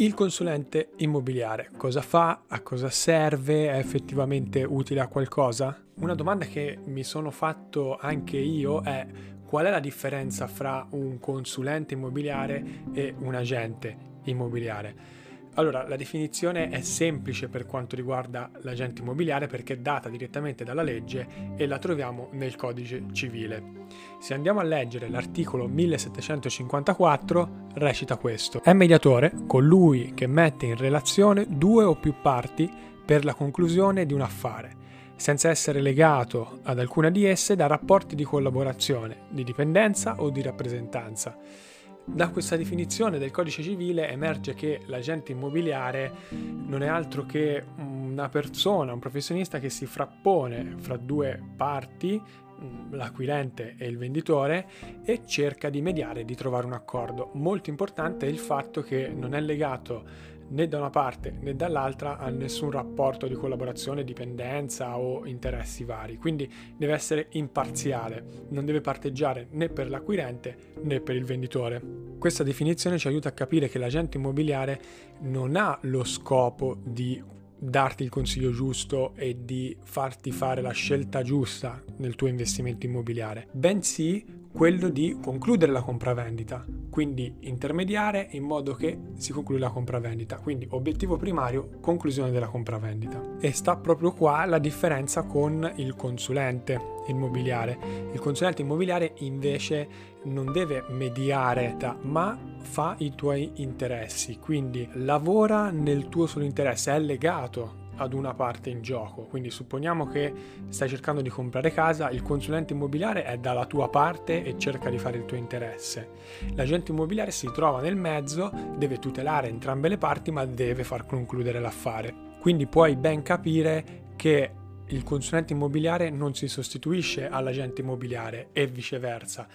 Il consulente immobiliare cosa fa? A cosa serve? È effettivamente utile a qualcosa? Una domanda che mi sono fatto anche io è qual è la differenza fra un consulente immobiliare e un agente immobiliare? Allora, la definizione è semplice per quanto riguarda l'agente immobiliare perché è data direttamente dalla legge e la troviamo nel codice civile. Se andiamo a leggere l'articolo 1754, recita questo. È mediatore colui che mette in relazione due o più parti per la conclusione di un affare, senza essere legato ad alcuna di esse da rapporti di collaborazione, di dipendenza o di rappresentanza da questa definizione del codice civile emerge che l'agente immobiliare non è altro che una persona, un professionista che si frappone fra due parti, l'acquirente e il venditore, e cerca di mediare, di trovare un accordo. Molto importante è il fatto che non è legato né da una parte né dall'altra a nessun rapporto di collaborazione, dipendenza o interessi vari, quindi deve essere imparziale, non deve parteggiare né per l'acquirente né per il venditore. Questa definizione ci aiuta a capire che l'agente immobiliare non ha lo scopo di darti il consiglio giusto e di farti fare la scelta giusta nel tuo investimento immobiliare, bensì quello di concludere la compravendita, quindi intermediare in modo che si concluda la compravendita. Quindi obiettivo primario, conclusione della compravendita. E sta proprio qua la differenza con il consulente immobiliare. Il consulente immobiliare invece non deve mediare, ma fa i tuoi interessi, quindi lavora nel tuo solo interesse, è legato ad una parte in gioco. Quindi supponiamo che stai cercando di comprare casa, il consulente immobiliare è dalla tua parte e cerca di fare il tuo interesse. L'agente immobiliare si trova nel mezzo, deve tutelare entrambe le parti, ma deve far concludere l'affare. Quindi puoi ben capire che il consulente immobiliare non si sostituisce all'agente immobiliare e viceversa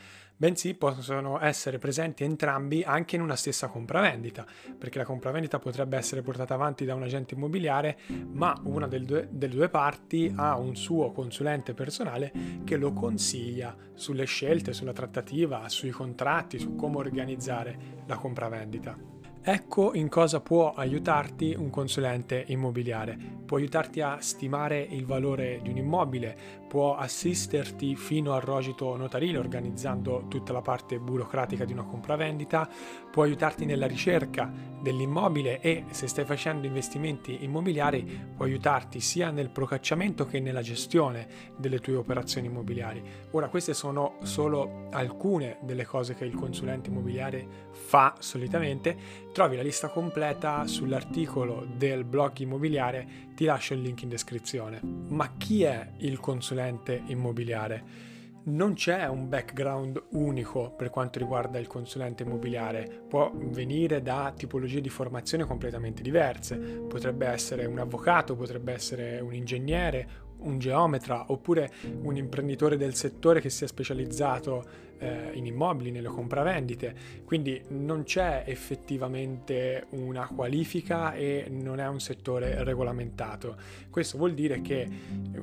bensì possono essere presenti entrambi anche in una stessa compravendita, perché la compravendita potrebbe essere portata avanti da un agente immobiliare, ma una delle due, delle due parti ha un suo consulente personale che lo consiglia sulle scelte, sulla trattativa, sui contratti, su come organizzare la compravendita. Ecco in cosa può aiutarti un consulente immobiliare. Può aiutarti a stimare il valore di un immobile, può assisterti fino al rogito notarile organizzando tutta la parte burocratica di una compravendita, può aiutarti nella ricerca dell'immobile e se stai facendo investimenti immobiliari può aiutarti sia nel procacciamento che nella gestione delle tue operazioni immobiliari. Ora queste sono solo alcune delle cose che il consulente immobiliare fa solitamente Trovi la lista completa sull'articolo del blog immobiliare, ti lascio il link in descrizione. Ma chi è il consulente immobiliare? Non c'è un background unico per quanto riguarda il consulente immobiliare, può venire da tipologie di formazione completamente diverse, potrebbe essere un avvocato, potrebbe essere un ingegnere, un geometra oppure un imprenditore del settore che sia specializzato eh, in immobili, nelle compravendite, quindi non c'è effettivamente una qualifica e non è un settore regolamentato. Questo vuol dire che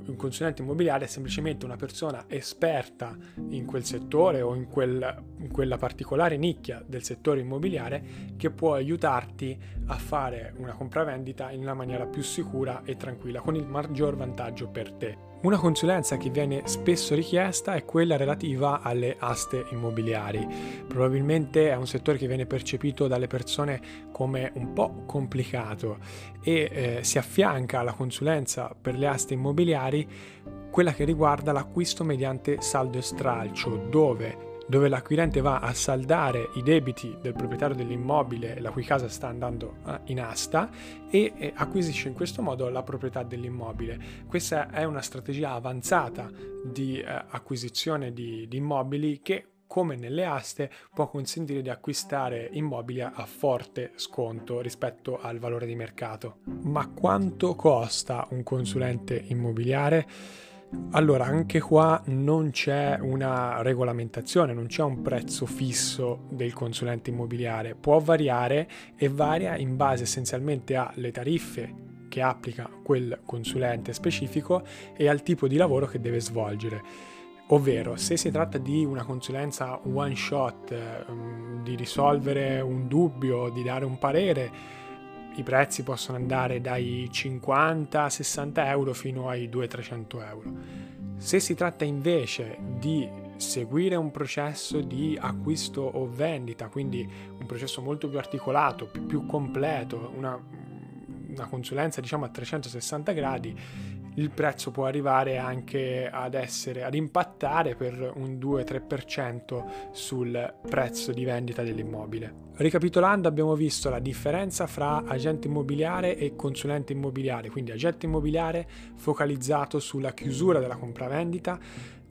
un consulente immobiliare è semplicemente una persona esperta in quel settore o in, quel, in quella particolare nicchia del settore immobiliare che può aiutarti a fare una compravendita in una maniera più sicura e tranquilla, con il maggior vantaggio per te. Una consulenza che viene spesso richiesta è quella relativa alle aste immobiliari. Probabilmente è un settore che viene percepito dalle persone come un po' complicato e eh, si affianca alla consulenza per le aste immobiliari quella che riguarda l'acquisto mediante saldo e stralcio, dove dove l'acquirente va a saldare i debiti del proprietario dell'immobile la cui casa sta andando eh, in asta e acquisisce in questo modo la proprietà dell'immobile. Questa è una strategia avanzata di eh, acquisizione di, di immobili che come nelle aste può consentire di acquistare immobili a forte sconto rispetto al valore di mercato. Ma quanto costa un consulente immobiliare? Allora, anche qua non c'è una regolamentazione, non c'è un prezzo fisso del consulente immobiliare, può variare e varia in base essenzialmente alle tariffe che applica quel consulente specifico e al tipo di lavoro che deve svolgere. Ovvero, se si tratta di una consulenza one shot, ehm, di risolvere un dubbio, di dare un parere, i prezzi possono andare dai 50-60 euro fino ai 200-300 euro. Se si tratta invece di seguire un processo di acquisto o vendita, quindi un processo molto più articolato, più completo, una, una consulenza diciamo a 360 gradi, il prezzo può arrivare anche ad essere ad impattare per un 2-3% sul prezzo di vendita dell'immobile. Ricapitolando abbiamo visto la differenza fra agente immobiliare e consulente immobiliare, quindi agente immobiliare focalizzato sulla chiusura della compravendita,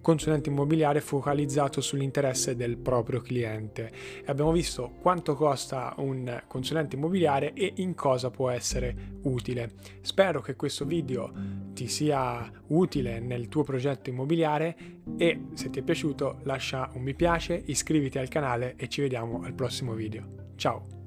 consulente immobiliare focalizzato sull'interesse del proprio cliente. Abbiamo visto quanto costa un consulente immobiliare e in cosa può essere utile. Spero che questo video ti sia utile nel tuo progetto immobiliare e se ti è piaciuto lascia un mi piace, iscriviti al canale e ci vediamo al prossimo video. Ciao!